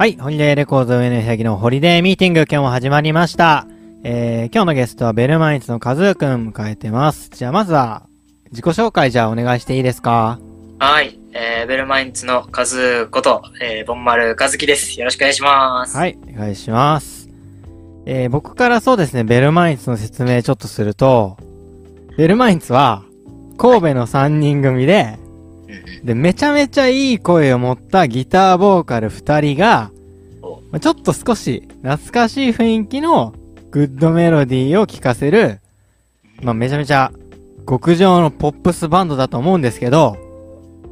はい、ホリデーレコード上野ひのホリデーミーティング今日も始まりました。えー、今日のゲストはベルマインツのカズーくん迎えてます。じゃあまずは自己紹介じゃあお願いしていいですか？はい、えー、ベルマインツのカズこと、えー、ボンマルカズキです。よろしくお願いします。はい、お願いします。えー、僕からそうですね、ベルマインツの説明ちょっとすると、ベルマインツは神戸の3人組で、で、めちゃめちゃいい声を持ったギターボーカル2人がちょっと少し懐かしい雰囲気のグッドメロディーを聴かせる、まあ、めちゃめちゃ極上のポップスバンドだと思うんですけど、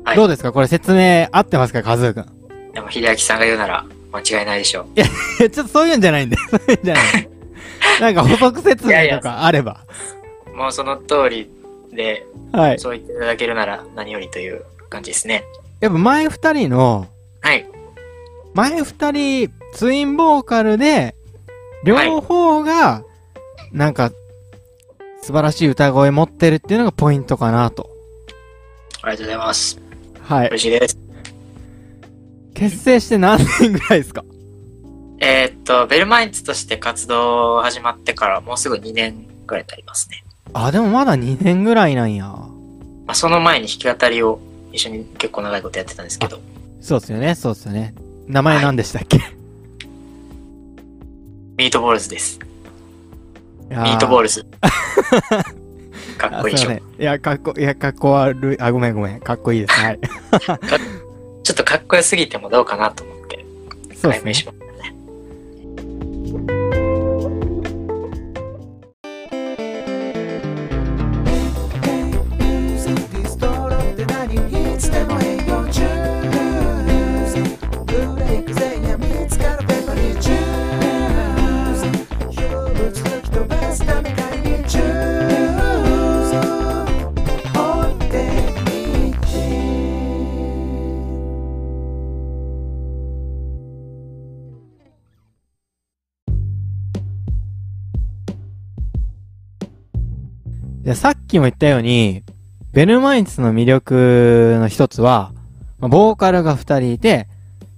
はいどうですか？これ説明合ってますか？カズーくん。でも、秀明さんが言うなら間違いないでしょう。いや、ちょっとそういうんじゃないんで、そういうんじゃない。なんか補足説明とかあれば。もうその通りで、はい。そう言っていただけるなら何よりという感じですね。やっぱ前二人の、はい。前二人、ツインボーカルで、両方が、なんか、素晴らしい歌声持ってるっていうのがポイントかなと。ありがとうございます。はい。嬉しいです。結成して何年ぐらいですか？えーっと、ベルマインツとして活動始まってからもうすぐ2年くらい経りますね。あ、でもまだ2年ぐらいなんや。まあ、その前に弾き語りを一緒に結構長いことやってたんですけど、そうっすよね、そうっすよね。名前何でしたっけ、ミートボールズです。ミミートボールルズ。かっこいいでしょ。ね。いや、かっこ、いや、かっこ悪い。あ、ごめんごめん。かっこいいです。はい。ちょっとかっこよすぎてもどうかなと思って、そうですね。でさっきも言ったように、ベルマインツの魅力の一つは、まあボーカルが二人いて、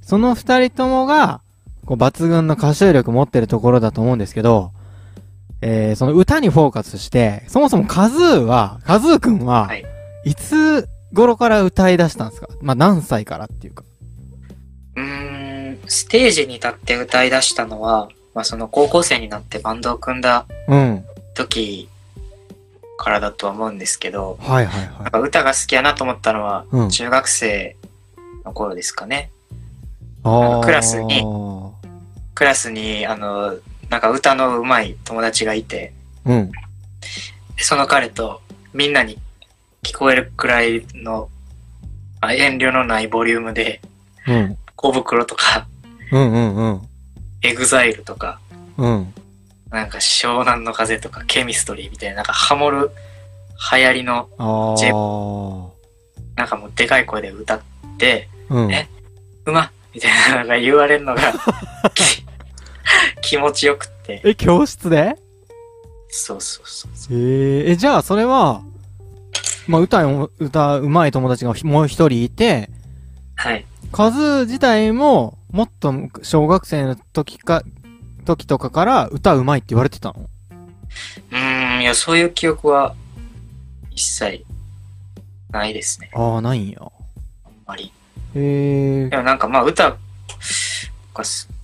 その二人ともが、こう抜群の歌唱力持ってるところだと思うんですけど、えー、その歌にフォーカスして、そもそもカズーは、カズーくんは、はいいつ頃から歌い出したんですか？まあ、何歳からっていうか。うーん、ステージに立って歌い出したのは、まあその高校生になってバンドを組んだうん。時からだとは思うんですけど、はいはいはなんか歌が好きやなと思ったのはうん中学生の頃ですかね。い。あークラスにクラスに、あの、なんか歌の上手い友達がいて、うん。でその彼とみんなに聞こえるくらいのあ遠慮のないボリュームでうん。小袋とかうんうんうん。 EXILE とかうん。なんか湘南乃風とかケミストリーみたいななんかハモる流行りのあジー。なんかもうでかい声で歌ってうん。えうまっみたいなのが言われるのが き気持ちよくってえ、教室で？そうそうそうそうえー、え、じゃあそれは、まあ、歌う、歌うまい友達がひもう一人いて、はいカズ自体も、もっと小学生の時か、時とかから歌うまいって言われてたの？うーんいやそういう記憶は一切ないですねああ、ないんや。あんまりへえでもなんかまあ歌がす好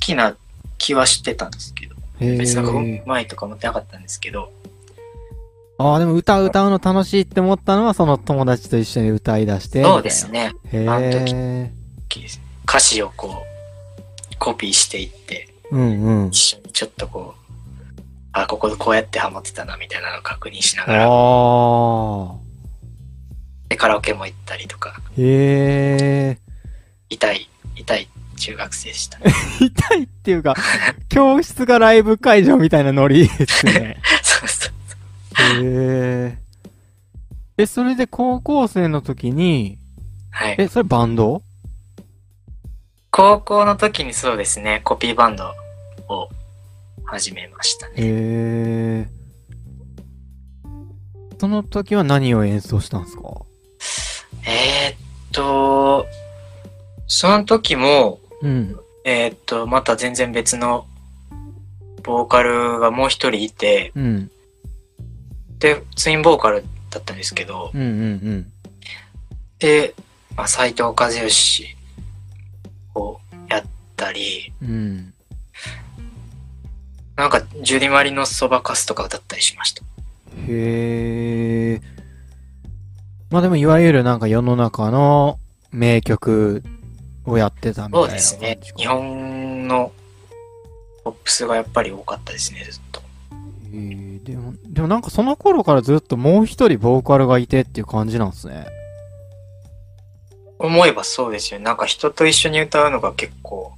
きな気はしてたんですけど、へ別になんかうえ。まいとか思ってなかったんですけど、ああ、でも歌歌うの楽しいって思ったのは、その友達と一緒に歌い出して。そうですね。みたいな。へえ。歌詞をこう、コピーしていって、うんうん。一緒にちょっとこう、あ、ここでこうやってハモってたな、みたいなのを確認しなあがら、あ。で、カラオケも行ったりとか、へえ。痛い、痛い中学生でした。痛いっていうか、教室がライブ会場みたいなノリですね。そうそう。へえ。え、それで高校生の時に、はい。え、それバンド？高校の時にそうですね、コピーバンドを始めましたね。へえ。その時は何を演奏したんですか？えーっと、その時もうん。えーっと、また全然別のボーカルがもう一人いて、うん。で、ツインボーカルだったんですけど、うん。うん。で、まあ、斎藤和義をやったり、うん。なんか、ジュディマリのそばかすとか歌ったりしました。へえ。まあでも、いわゆるなんか世の中の名曲をやってたみたいなそうですね日本のポップスがやっぱり多かったですね、ずっと。へえでも、でもなんかその頃からずっともう一人ボーカルがいてっていう感じなんですね。思えばそうですよね。なんか人と一緒に歌うのが結構好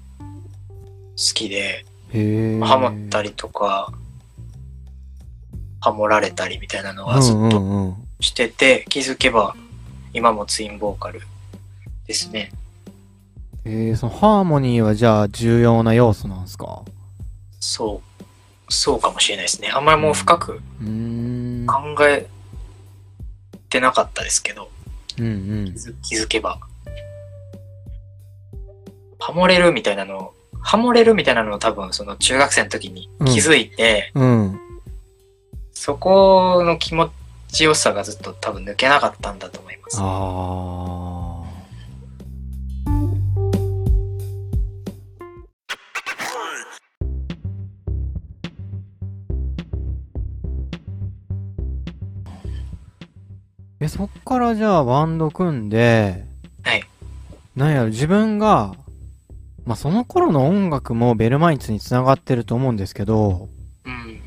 きで。ハモったりとか、ハモられたりみたいなのはずっうんうとんうん。してて、気づけば今もツインボーカルですね。えー、そのハーモニーはじゃあ重要な要素なんですか？そう、そうかもしれないですね。あんまりもう深く。考えてなかったですけど、うんうん気づけば。ハモれるみたいなのを、ハモれるみたいなのを多分その中学生の時に気づいて、うん。そこの気持ちよさがずっと多分抜けなかったんだと思います。あー。え、そっからじゃあバンド組んで、はい。なんやろ、自分が、まあ、その頃の音楽もベルマインツに繋がってると思うんですけど、うん。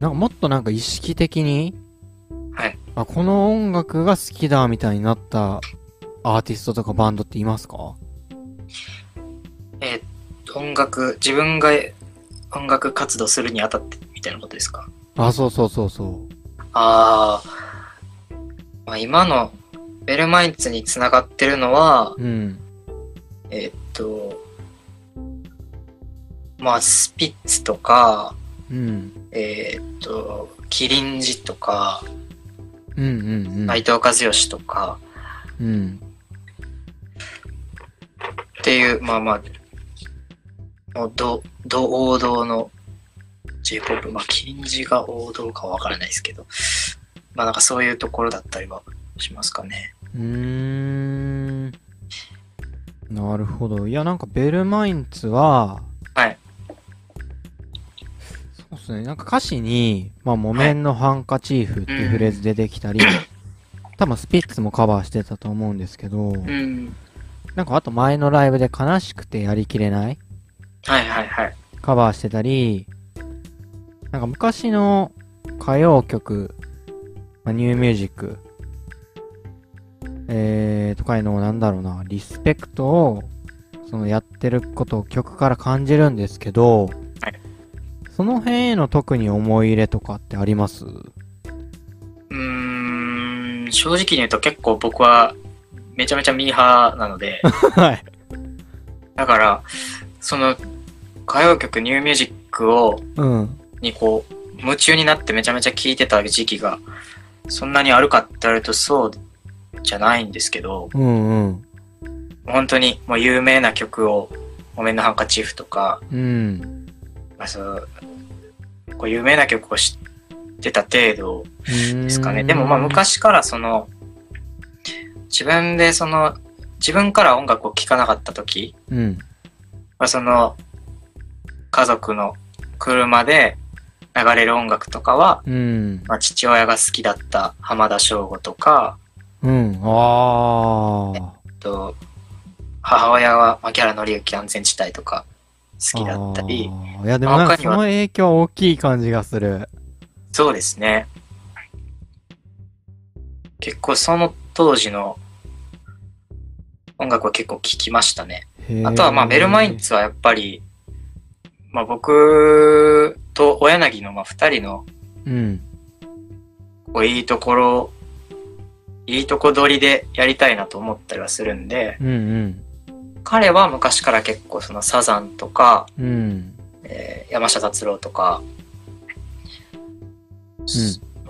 なんかもっとなんか意識的に、はい。あ、この音楽が好きだみたいになったアーティストとかバンドっていますか？えーっと音楽、自分が音楽活動するにあたってみたいなことですか？あ、そうそうそうそああ、まあ、今のベルマインツにつながってるのは、う。うん。えーっと、まあ、スピッツとか、うん。えーっと、キリンジとか、うんうんうん。内藤和義とか、うん。っていう、まあまあ、もう、ど、ど王道の J-POP、まあ、キリンジが王道かはわからないですけど、まあなんかそういうところだったりはしますかね。うーん。なるほど。いや、なんかベルマインツは、はい。そうっすね。なんか歌詞に、まあ、木綿のハンカチーフっていうフレーズ出てきたり、多分スピッツもカバーしてたと思うんですけど、うん。なんかあと前のライブで悲しくてやりきれないはいはいはい。カバーしてたり、なんか昔の歌謡曲、まあ、ニューミュージック、えー、とかいうのをなんだろうな、リスペクトを、そのやってることを曲から感じるんですけど、はいその辺への特に思い入れとかってあります？うーん、正直に言うと結構僕はめちゃめちゃミーハーなので、はい。だから、その歌謡曲ニューミュージックを、うん。にこう、夢中になってめちゃめちゃ聴いてた時期が、そんなにあるかって言われるとそうじゃないんですけど、うんうん。本当にもう有名な曲を、木綿のハンカチーフとか、うん。まあ、そうこう有名な曲を知ってた程度ですかね。でもまあ昔からその、自分でその、自分から音楽を聴かなかった時うん。はその、家族の車で流れる音楽とかは、うん。まあ、父親が好きだった浜田省吾とか、うん。ああ。と母親は牧原紀之安全地帯とか好きだったり、いや、でもなんかその影響大きい感じがする。そうですね。結構その当時の音楽は結構聴きましたね。あとはまあベルマインツはやっぱり、まあ僕と小柳のまあ二人のうん。こういいところ、いいとこ取りでやりたいなと思ったりはするんで、うんうん。彼は昔から結構そのサザンとか、うん。えー山下達郎とか、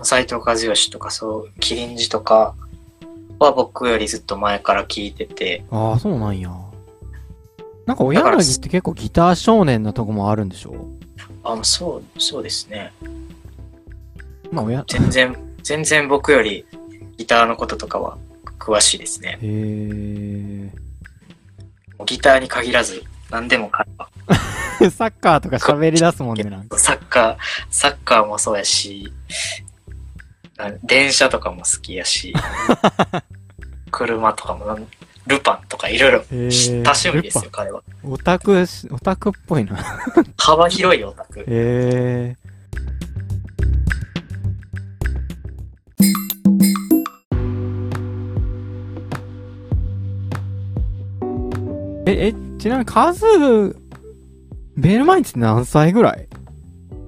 斎藤和義とかそう、キリンジとかは僕よりずっと前から聞いてて、ああ、そうなんや。なんか、親柳って結構ギター少年なとこもあるんでしょ？あ、そう、そうですね。まあ、親、全然、全然僕よりギターのこととかは詳しいですね。へギターに限らず、何でも彼は。サッカーとか喋り出すもんね、なんか。サッカー、サッカーもそうやし、あ電車とかも好きやし、車とかも、ルパンとかいろいろ多趣味ですルよ、彼は。オタクし、オタクっぽいな。幅広いオタク。へえ。え、え、ちなみに数、ベルマインツって何歳ぐらい？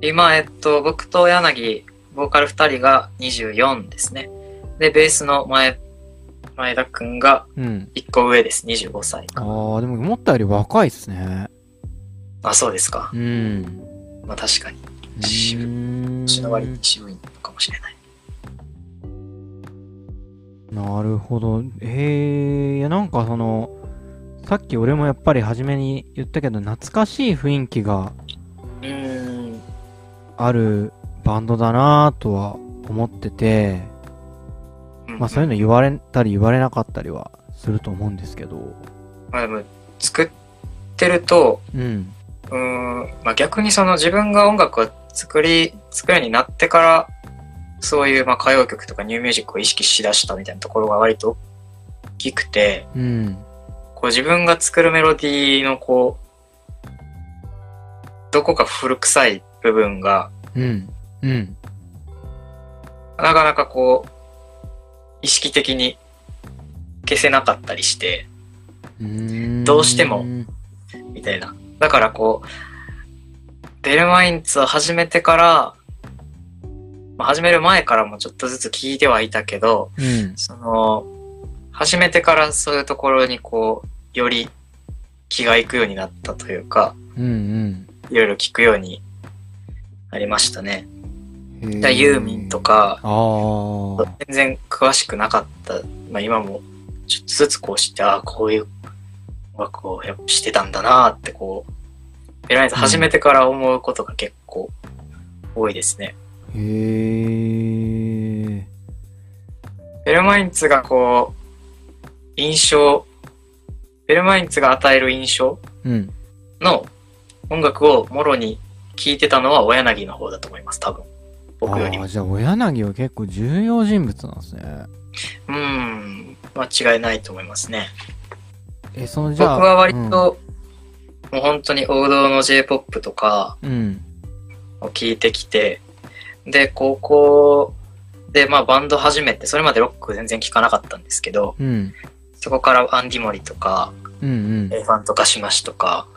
今、えっと、僕と柳、ボーカル二人が24ですね。で、ベースの前、前田くんがうん。一個上です、25歳。ああ、でも思ったより若いっすね。あ、そうですか。うん。まあ確かに。うーん年の割に渋いのかもしれない。なるほど。ええいやなんかその、さっき俺もやっぱり初めに言ったけど、懐かしい雰囲気が。あるバンドだなぁとは思ってて、まあそういうの言われたり言われなかったりはすると思うんですけど、まあでも、作ってると、うん。うーん、まあ逆にその自分が音楽を作り、作るようになってから、そういうまあ歌謡曲とかニューミュージックを意識しだしたみたいなところが割と大きくて、うん。こう自分が作るメロディーのこう、どこか古臭い部分が、うん。うん。なかなかこう、意識的に消せなかったりして、どうしてもみたいな。だからこう、ベルマインツを始めてから、まあ、始める前からもちょっとずつ聞いてはいたけど、うん。その、始めてからそういうところにこう、より気がいくようになったというか、うん。いろいろ聞くようになりましたね。うん。だユーミンとか。全然詳しくなかった。まあ今も、ちょっとずつこうして、ああ、こういう音楽をやっぱしてたんだなってこう、ベラインズ始めてから思うことが結構多いですね。へえ。ベルマインツがこう、印象、ベルマインツが与える印象うん。の音楽をもろに聴いてたのは親柳の方だと思います、多分。僕よりもああ、。じゃあ、親柳は結構重要人物なんですね。うん、間違いないと思いますね。え、そのじゃあ。僕は割と、もう本当に王道の J-POP とかうん。を聞いてきて、で、高校で、まあバンド始めて、それまでロック全然聴かなかったんですけど、うん。うん。そこからアンディモリとか、うんうん。エレファントカシマシとか、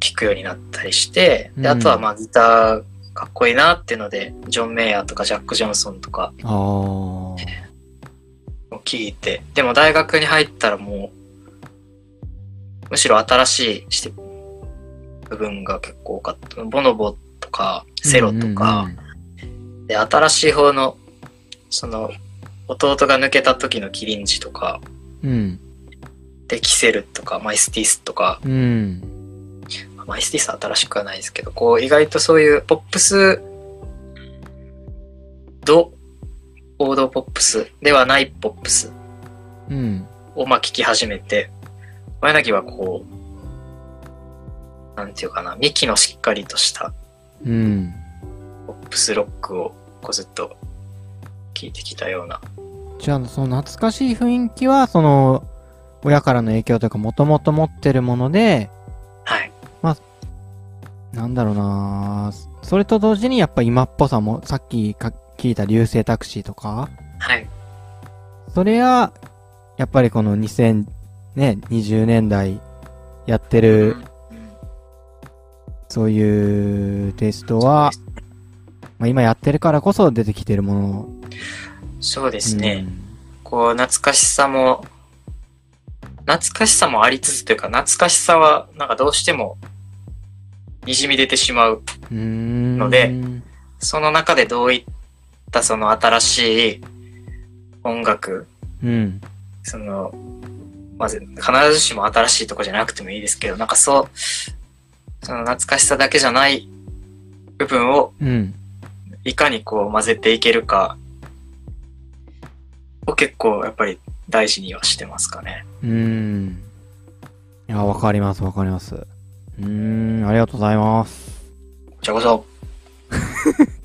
聞くようになったりして、で、あとはまあギターかっこいいなっていうので、ジョン・メイヤーとかジャック・ジョンソンとか。を聞いて、でも大学に入ったらもう、むしろ新しいして部分が結構多かった。ボノボとか、セロとか、で、新しい方の、その、弟が抜けた時のキリンジとか、うん。で、キセルとか、マイスティスとか、うん。マイスティスは新しくはないですけど、こう、意外とそういうポップス、ド、王道ポップスではないポップスうん。をまあ聞き始めて、小柳はこう、なんていうかな、幹のしっかりとしたうん。ポップスロックをこうずっと聞いてきたような。じゃあ、その懐かしい雰囲気は、その、親からの影響というか、もともと持ってるもので、はい。なんだろうなそれと同時にやっぱ今っぽさも、さっきか聞いた流星タクシーとか、はい。それは、やっぱりこの2000、ね、20年代やってる、うんそういうテイストは、まあ、今やってるからこそ出てきてるものそうでですね。こう、懐かしさも、懐かしさもありつつというか、懐かしさは、なんかどうしても、滲み出てしまう。うん。のでうんその中でどういったその新しい音楽、うん。その、まず必ずしも新しいとこじゃなくてもいいですけど、なんかそう、その懐かしさだけじゃない部分をうん。いかにこう混ぜていけるかを結構やっぱり大事にはしてますかね。うーん。いや、わかります、わかります。うーん、ありがとうございます。こちらこそ。